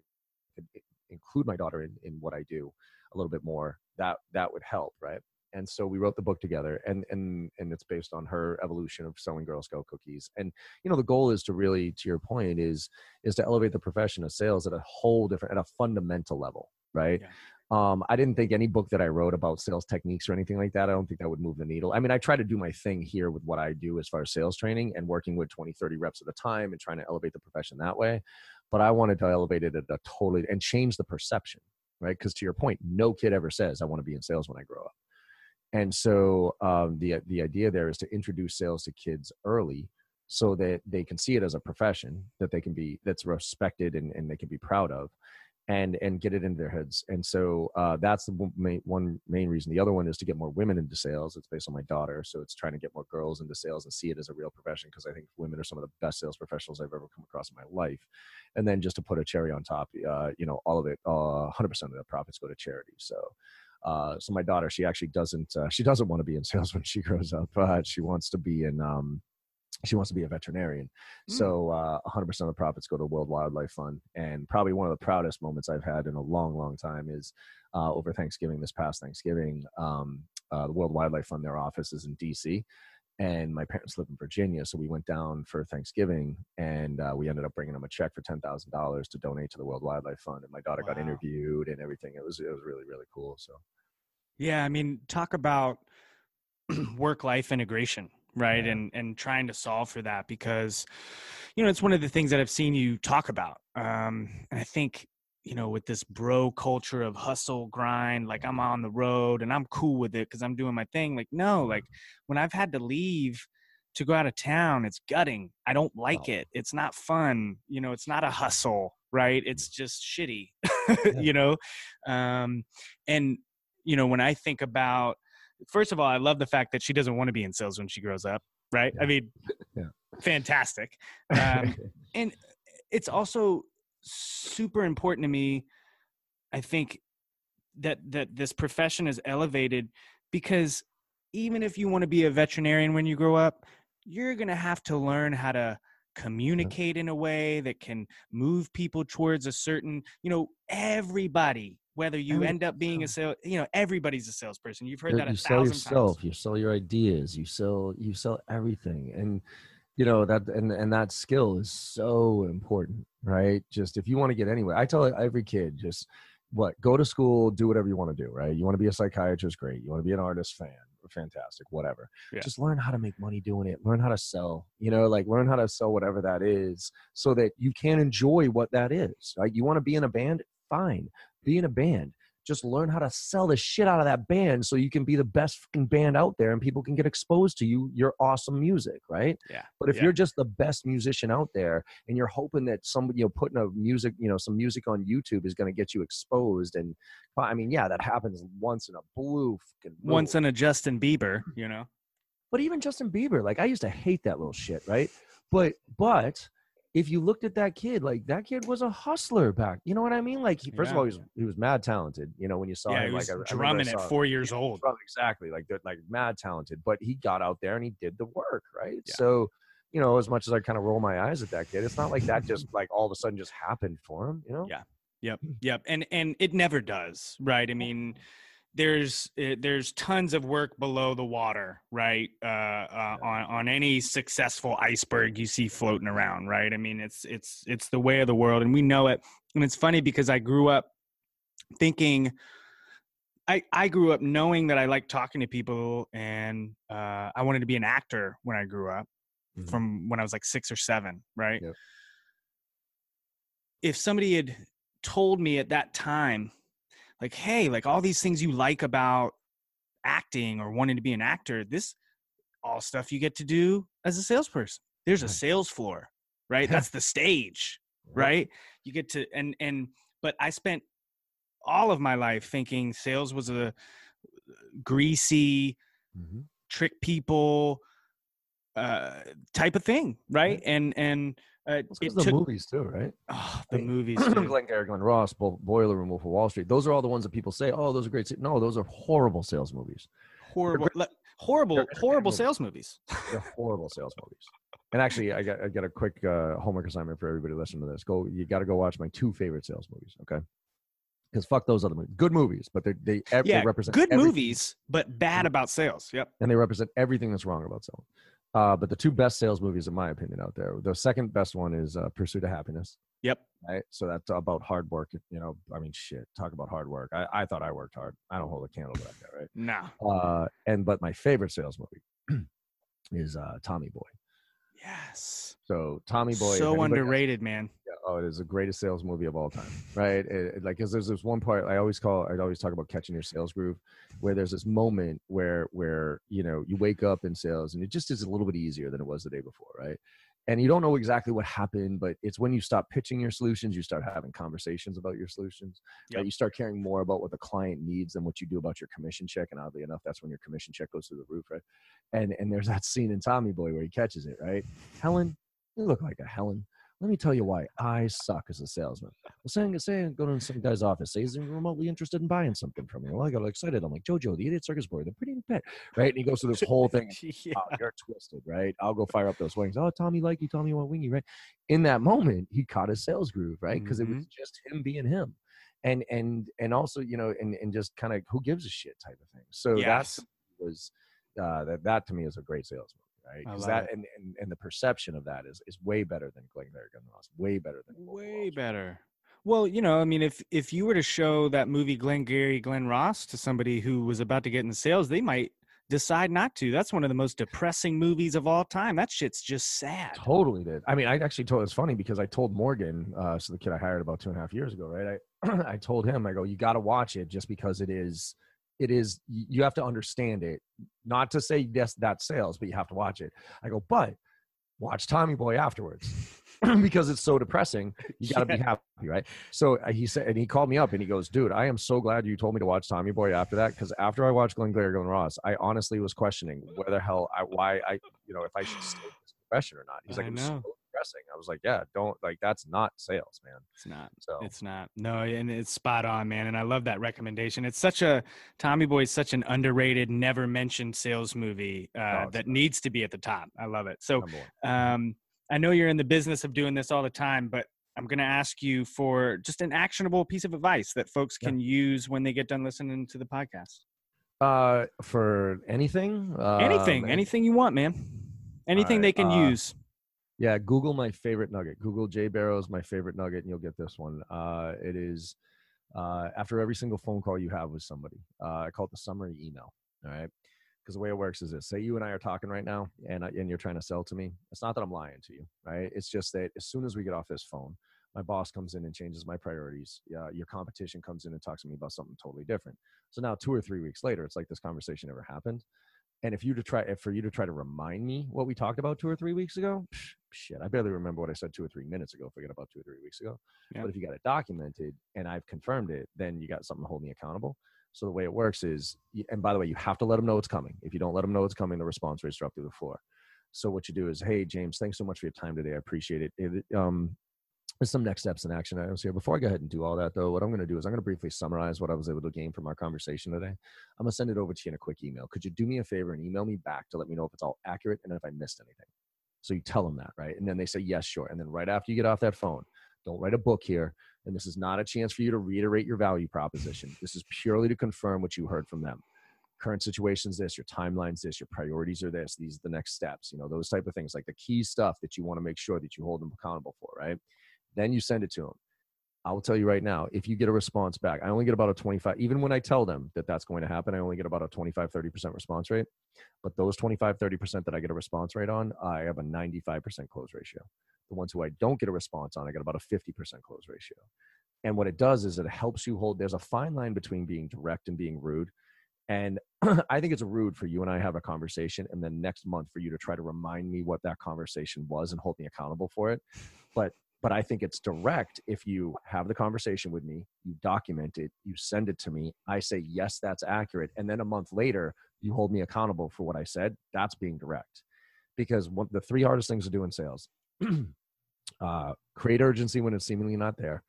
S3: could i- include my daughter in, in what i do a little bit more that that would help right and so we wrote the book together and and and it's based on her evolution of selling girl scout cookies and you know the goal is to really to your point is is to elevate the profession of sales at a whole different at a fundamental level right?
S2: Yeah.
S3: um i didn't think any book that i wrote about sales techniques or anything like that i don't think that would move the needle. I mean i try to do my thing here with what i do as far as sales training and working with 20 30 reps at a time and trying to elevate the profession that way but i wanted to elevate it at a totally and change the perception right? Because to your point no kid ever says i want to be in sales when i grow up and so um, the the idea there is to introduce sales to kids early so that they can see it as a profession that they can be that's respected and, and they can be proud of and and get it into their heads. And so uh, that's the one main, one main reason. The other one is to get more women into sales. It's based on my daughter so it's trying to get more girls into sales and see it as a real profession because i think women are some of the best sales professionals i've ever come across in my life. And then just to put a cherry on top uh, you know all of it uh, 100% of the profits go to charity. So uh, so my daughter, she actually doesn't. Uh, she doesn't want to be in sales when she grows up. Uh, she wants to be in. Um, she wants to be a veterinarian.
S2: Mm.
S3: So uh, 100% of the profits go to World Wildlife Fund. And probably one of the proudest moments I've had in a long, long time is uh, over Thanksgiving. This past Thanksgiving, um, uh, the World Wildlife Fund, their office is in D.C. And my parents live in Virginia, so we went down for Thanksgiving, and uh, we ended up bringing them a check for ten thousand dollars to donate to the World Wildlife Fund. And my daughter got interviewed and everything. It was it was really really cool. So
S2: Yeah, I mean, talk about work life integration, right?
S3: Yeah.
S2: And and trying to solve for that because you know, it's one of the things that I've seen you talk about. Um and I think you know, with this bro culture of hustle, grind, like I'm on the road and I'm cool with it because I'm doing my thing. Like, no, like when I've had to leave to go out of town, it's gutting. I don't like
S3: Oh.
S2: it. It's not fun. You know, it's not a hustle, right? It's just shitty, you know? Um, and, you know, when I think about, first of all, I love the fact that she doesn't want to be in sales when she grows up, right? I mean,
S3: Yeah.
S2: fantastic. Um, and it's also super important to me i think that that this profession is elevated because even if you want to be a veterinarian when you grow up you're going to have to learn how to communicate in a way that can move people towards a certain you know everybody whether you
S3: Every-
S2: end up being a sale you know everybody's a salesperson. You've heard that a
S3: you sell
S2: thousand
S3: yourself
S2: times
S3: you sell your ideas you sell you sell everything and you know that and and that skill is so important right? Just if you want to get anywhere i tell every kid just what go to school do whatever you want to do right? You want to be a psychiatrist great. You want to be an artist fan fantastic whatever.
S2: Yeah.
S3: just learn how to make money doing it learn how to sell you know like learn how to sell whatever that is so that you can enjoy what that is right? You want to be in a band? Fine be in a band just learn how to sell the shit out of that band so you can be the best fucking band out there and people can get exposed to you your awesome music right
S2: Yeah.
S3: but if
S2: Yeah.
S3: you're just the best musician out there and you're hoping that somebody you know putting a music you know some music on youtube is going to get you exposed and i mean yeah that happens once in a blue.
S2: Once in a Justin Bieber, you know.
S3: but even justin bieber like i used to hate that little shit right but but if you looked at that kid like that kid was a hustler back you know what i mean like he, first of all he was, he was mad talented you know when you saw
S2: yeah,
S3: him
S2: he was
S3: like I- I I
S2: drumming at four years
S3: Yeah,
S2: old.
S3: exactly like like mad talented but he got out there and he did the work right
S2: Yeah.
S3: so you know as much as i kind of roll my eyes at that kid it's not like that just like all of a sudden just happened for him you know
S2: Yeah. Yep, mm. yep, and and it never does, right? I mean, there's uh, there's tons of work below the water, right? Uh, uh, on on any successful iceberg you see floating around, right? I mean, it's it's it's the way of the world, and we know it. And it's funny because I grew up thinking. I, I grew up knowing that I liked talking to people and uh, I wanted to be an actor when I grew up
S3: Mhm.
S2: from when I was like six or seven, right?
S3: Yep.
S2: If somebody had told me at that time, like, hey, like all these things you like about acting or wanting to be an actor, this all stuff you get to do as a salesperson. There's a sales floor, right? That's the stage, right? You get to and and but I spent all of my life thinking sales was a greasy
S3: Mhm.
S2: trick people uh type of thing right and and uh,
S3: It's
S2: it
S3: the
S2: took
S3: movies too right
S2: oh, the
S3: mean,
S2: movies dude.
S3: Glengarry Glen Ross, Bo- Boiler Room, Wolf of Wall Street. Those are all the ones that people say, "Oh, those are great." No, those are horrible sales movies.
S2: horrible le- horrible
S3: they're
S2: horrible
S3: movies.
S2: sales movies
S3: They're horrible sales movies. And actually, I got I got a quick uh, homework assignment for everybody listening to this. Go, you got to go watch my two favorite sales movies. Okay, because fuck those other movies. Good movies, but they they,
S2: yeah
S3: they represent
S2: good
S3: everything-
S2: movies but bad about sales yep
S3: and they represent everything that's wrong about selling. Uh, but the two best sales movies, in my opinion, out there. The second best one is uh, Pursuit of Happiness.
S2: yep
S3: Right, so that's about hard work. You know, I mean, shit. Talk about hard work. I, I thought I worked hard. I don't hold a candle to that guy, right?
S2: no
S3: Uh, and but my favorite sales movie is uh, Tommy Boy.
S2: Yes
S3: So Tommy Boy,
S2: so
S3: has-
S2: underrated man
S3: yeah, oh, it is the greatest sales movie of all time, right? It, it- like, cause there's this one part I always call, I always talk about catching your sales groove, where there's this moment where, where you know, you wake up in sales and it just is a little bit easier than it was the day before, right? And you don't know exactly what happened, but it's when you stop pitching your solutions, you start having conversations about your solutions. Right? You start caring more about what the client needs than what you do about your commission check. And oddly enough, that's when your commission check goes through the roof, right? And and there's that scene in Tommy Boy where he catches it, right? Helen, you look like a Helen. Let me tell you why I suck as a salesman. Well, saying, saying, go to some guy's office, say he's remotely interested in buying something from me. Well, I got excited. I'm like, Jojo, the idiot circus boy, the pretty pet, right? And he goes through this whole thing.
S2: yeah.
S3: Oh, you're twisted, right? I'll go fire up those wings. Oh, Tommy, like you, Tommy, want wingy, right? In that moment, he caught his sales groove, right? Because it was just him being him, and and and also, you know, and and just kind of who gives a shit type of thing. So
S2: yes
S3: that's was uh, that that to me is a great sales movie, right? Because that and, and and the perception of that is is way better than Glengarry Glen Ross, way better than
S2: way
S3: Street.
S2: better well you know i mean if if you were to show that movie Glengarry Glen Ross to somebody who was about to get into sales they might decide not to that's one of the most depressing movies of all time that shit's just sad
S3: Totally did. I mean, I actually told. It's funny because I told Morgan, uh, so the kid I hired about two and a half years ago, right? I I told him, I go, you got to watch it just because it is, it is. You have to understand it. Not to say yes, that's sales, but you have to watch it. I go, but watch Tommy Boy afterwards because it's so depressing. You got to be happy, right? So uh, he said, and he called me up and he goes, dude, I am so glad you told me to watch Tommy Boy after that because after I watched Glenn Glare Glenn Ross, I honestly was questioning whether the hell I, why I, you know, if I should stay in this profession or not. He's like,
S2: I
S3: it was so
S2: know.
S3: Depressing. I was like, yeah, don't like that's not sales, man.
S2: it's not
S3: So
S2: It's not. No, and it's spot on, man. And I love that recommendation. It's such a Tommy Boy is such an underrated, never mentioned sales movie uh,
S3: it's
S2: that
S3: not.
S2: needs to be at the top. I love it. So, um, I know you're in the business of doing this all the time, but I'm going to ask you for just an actionable piece of advice that folks
S3: Yeah.
S2: can use when they get done listening to the podcast.
S3: Uh, for anything,
S2: anything,
S3: um,
S2: anything you want, man. Anything they can
S3: uh,
S2: use.
S3: Yeah, Google my favorite nugget. Google Jay Barrows my favorite nugget, and you'll get this one. Uh, it is uh, after every single phone call you have with somebody. Uh, I call it the summary email. All right, because the way it works is this: say you and I are talking right now, and I- and you're trying to sell to me. It's not that I'm lying to you, right? It's just that as soon as we get off this phone, my boss comes in and changes my priorities. Uh, your competition comes in and talks to me about something totally different. So now, two or three weeks later, it's like this conversation never happened. And if you to try, if for you to try to remind me what we talked about two or three weeks ago, psh, shit, I barely remember what I said two or three minutes ago. Forget about two or three weeks ago.
S2: Yeah.
S3: But if you got it documented and I've confirmed it, then you got something to hold me accountable. So the way it works is, and by the way, you have to let them know it's coming. If you don't let them know it's coming, the response rate's drop through the floor. So what you do is, hey James, thanks so much for your time today. I appreciate it. it um, there's some next steps in action items here. Before I go ahead and do all that, though, what I'm going to do is I'm going to briefly summarize what I was able to gain from our conversation today. I'm going to send it over to you in a quick email. Could you do me a favor and email me back to let me know if it's all accurate and if I missed anything? So you tell them that, right? And then they say, yes, sure. And then right after you get off that phone, don't write a book here. And this is not a chance for you to reiterate your value proposition. This is purely to confirm what you heard from them. Current situation's this, your timeline's this, your priorities are this, these are the next steps, you know, those type of things, like the key stuff that you want to make sure that you hold them accountable for, right? Then you send it to them. I will tell you right now, if you get a response back, I only get about a 25, even when I tell them that that's going to happen, I only get about a 25, 30% response rate. But those 25, 30% that I get a response rate on, I have a 95% close ratio. The ones who I don't get a response on, I get about a 50% close ratio. And what it does is it helps you hold, there's a fine line between being direct and being rude. And I think it's rude for you and I have a conversation, and then next month for you to try to remind me what that conversation was and hold me accountable for it. But but I think it's direct if you have the conversation with me, you document it, you send it to me, I say, yes, that's accurate. And then a month later, you hold me accountable for what I said. That's being direct. Because one, the three hardest things to do in sales uh, create urgency when it's seemingly not there,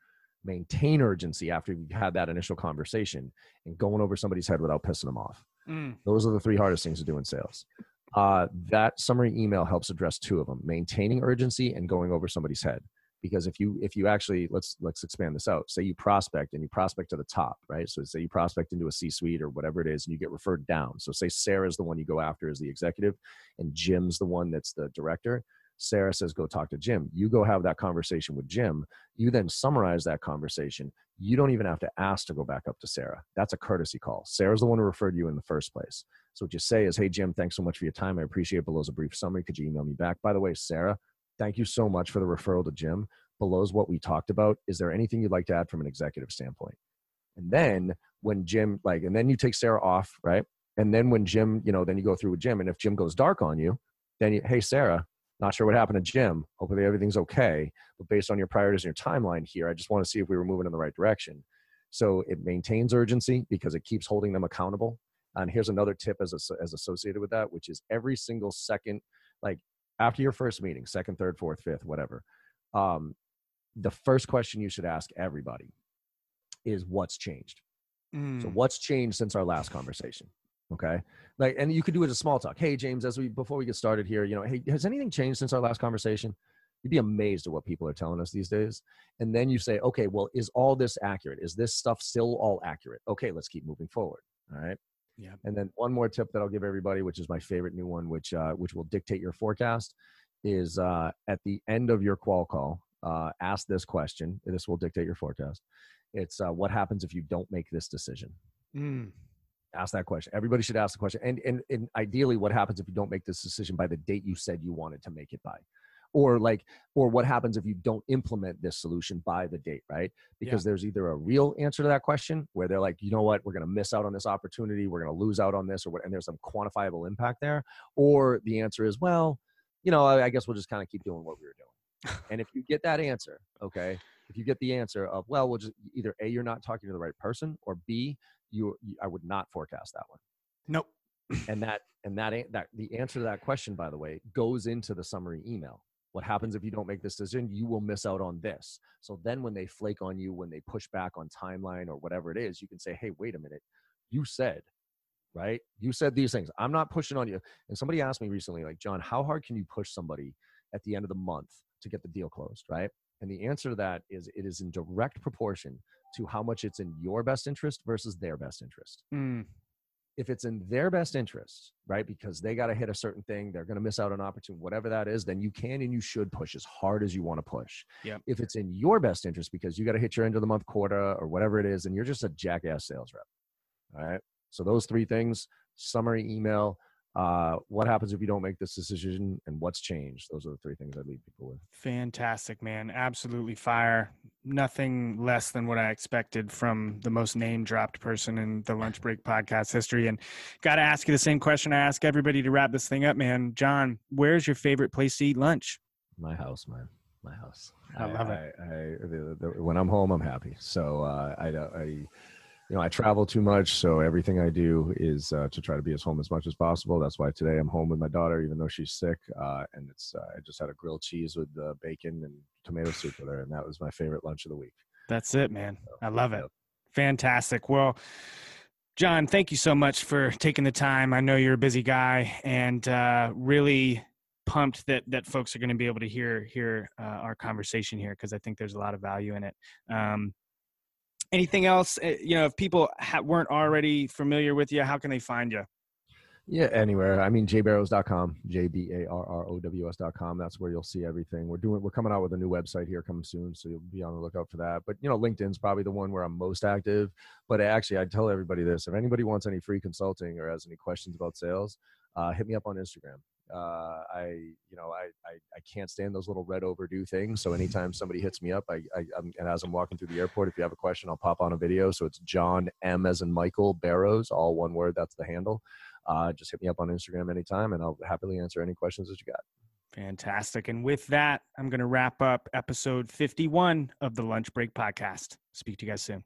S3: maintain urgency after you've had that initial conversation, and going over somebody's head without pissing them off.
S2: Mm.
S3: Those are the three hardest things to do in sales. Uh, that summary email helps address two of them maintaining urgency and going over somebody's head because if you if you actually let's let's expand this out. Say you prospect and you prospect to the top right? So say you prospect into a c suite or whatever it is and you get referred down. So say sarah's the one you go after as the executive and jim's the one that's the director. Sarah says go talk to jim. You go have that conversation with jim. You then summarize that conversation. You don't even have to ask to go back up to sarah. That's a courtesy call. Sarah's the one who referred you in the first place. So what you say is hey jim thanks so much for your time. I appreciate it. below's a brief summary. Could you email me back? By the way sarah thank you so much for the referral to Jim. Below is what we talked about. Is there anything you'd like to add from an executive standpoint? And then when Jim, like, and then you take Sarah off, right? And then when Jim, you know, then you go through with Jim. And if Jim goes dark on you, then you, hey, Sarah, not sure what happened to Jim. Hopefully everything's okay. But based on your priorities and your timeline here, I just want to see if we were moving in the right direction. So it maintains urgency because it keeps holding them accountable. And here's another tip as, as associated with that, which is every single second, like after your first meeting, second, third, fourth, fifth, whatever, um, the first question you should ask everybody is what's changed.
S2: Mm.
S3: So what's changed since our last conversation? Okay. Like, and you could do it as small talk. Hey, James, as we, before we get started here, you know, hey, has anything changed since our last conversation? You'd be amazed at what people are telling us these days. And then you say, okay, well, is all this accurate? Is this stuff still all accurate? Okay, let's keep moving forward. All right.
S2: Yeah.
S3: And then one more tip that I'll give everybody, which is my favorite new one, which uh, which will dictate your forecast, is uh, at the end of your qual call, uh, ask this question. This will dictate your forecast. It's uh, what happens if you don't make this decision.
S2: Mm.
S3: Ask that question. Everybody should ask the question. And, and and ideally, what happens if you don't make this decision by the date you said you wanted to make it by? Or like or what happens if you don't implement this solution by the date right? Because yeah. there's either a real answer to that question where they're like you know what? We're going to miss out on this opportunity. We're going to lose out on this or what and there's some quantifiable impact there or the answer is well you know i, I guess we'll just kind of keep doing what we were doing. And if you get that answer okay if you get the answer of well we'll just either a you're not talking to the right person or b you, you i would not forecast that one.
S2: Nope.
S3: And that and that ain't that the answer to that question by the way goes into the summary email what happens if you don't make this decision? You will miss out on this. So then when they flake on you when they push back on timeline or whatever it is you can say hey wait a minute. You said right? You said these things. I'm not pushing on you. And somebody asked me recently like john how hard can you push somebody at the end of the month to get the deal closed? Right? And the answer to that is it is in direct proportion to how much it's in your best interest versus their best interest.
S2: Mm
S3: if it's in their best interest, right? Because they got to hit a certain thing, they're going to miss out on opportunity, whatever that is, then you can and you should push as hard as you want to push.
S2: Yeah.
S3: If it's in your best interest because you got to hit your end of the month quota or whatever it is, and you're just a jackass sales rep. All right. So those three things: summary email, uh, what happens if you don't make this decision and what's changed? Those are the three things i leave people with.
S2: Fantastic man. Absolutely fire. Nothing less than what i expected from the most name dropped person in the lunch break podcast history and got to ask you the same question i ask everybody to wrap this thing up man. John where's your favorite place to eat lunch?
S3: My house man. My house.
S2: I love it.
S3: I, I, the, the, when i'm home i'm happy. So uh, I, don't I you know, I travel too much, so everything I do is uh, to try to be as home as much as possible. That's why today I'm home with my daughter, even though she's sick. Uh, and it's uh, I just had a grilled cheese with uh, bacon and tomato soup with her, and that was my favorite lunch of the week.
S2: That's it, man. So, I love it. Fantastic. Well, John, thank you so much for taking the time. I know you're a busy guy, and uh, really pumped that that folks are going to be able to hear hear uh, our conversation here because I think there's a lot of value in it. Um, anything else? Eh, you know if people ha- weren't already familiar with you how can they find you?
S3: Yeah anywhere. I mean jbarrows.com j-b-a-r-r-o-w-s.com that's where you'll see everything. We're doing we're coming out with a new website here coming soon so you'll be on the lookout for that. But you know linkedin's probably the one where i'm most active. But actually i tell everybody this. If anybody wants any free consulting or has any questions about sales uh, hit me up on instagram uh, I, you know, I, I, I, can't stand those little red overdue things. So anytime somebody hits me up, I, I I'm, and as I'm walking through the airport, if you have a question, I'll pop on a video. So it's John M as in Michael Barrows, all one word. That's the handle. Uh, just hit me up on Instagram anytime, and I'll happily answer any questions that you got.
S2: Fantastic. And with that, I'm going to wrap up episode 51 of the Lunch Break Podcast. Speak to you guys soon.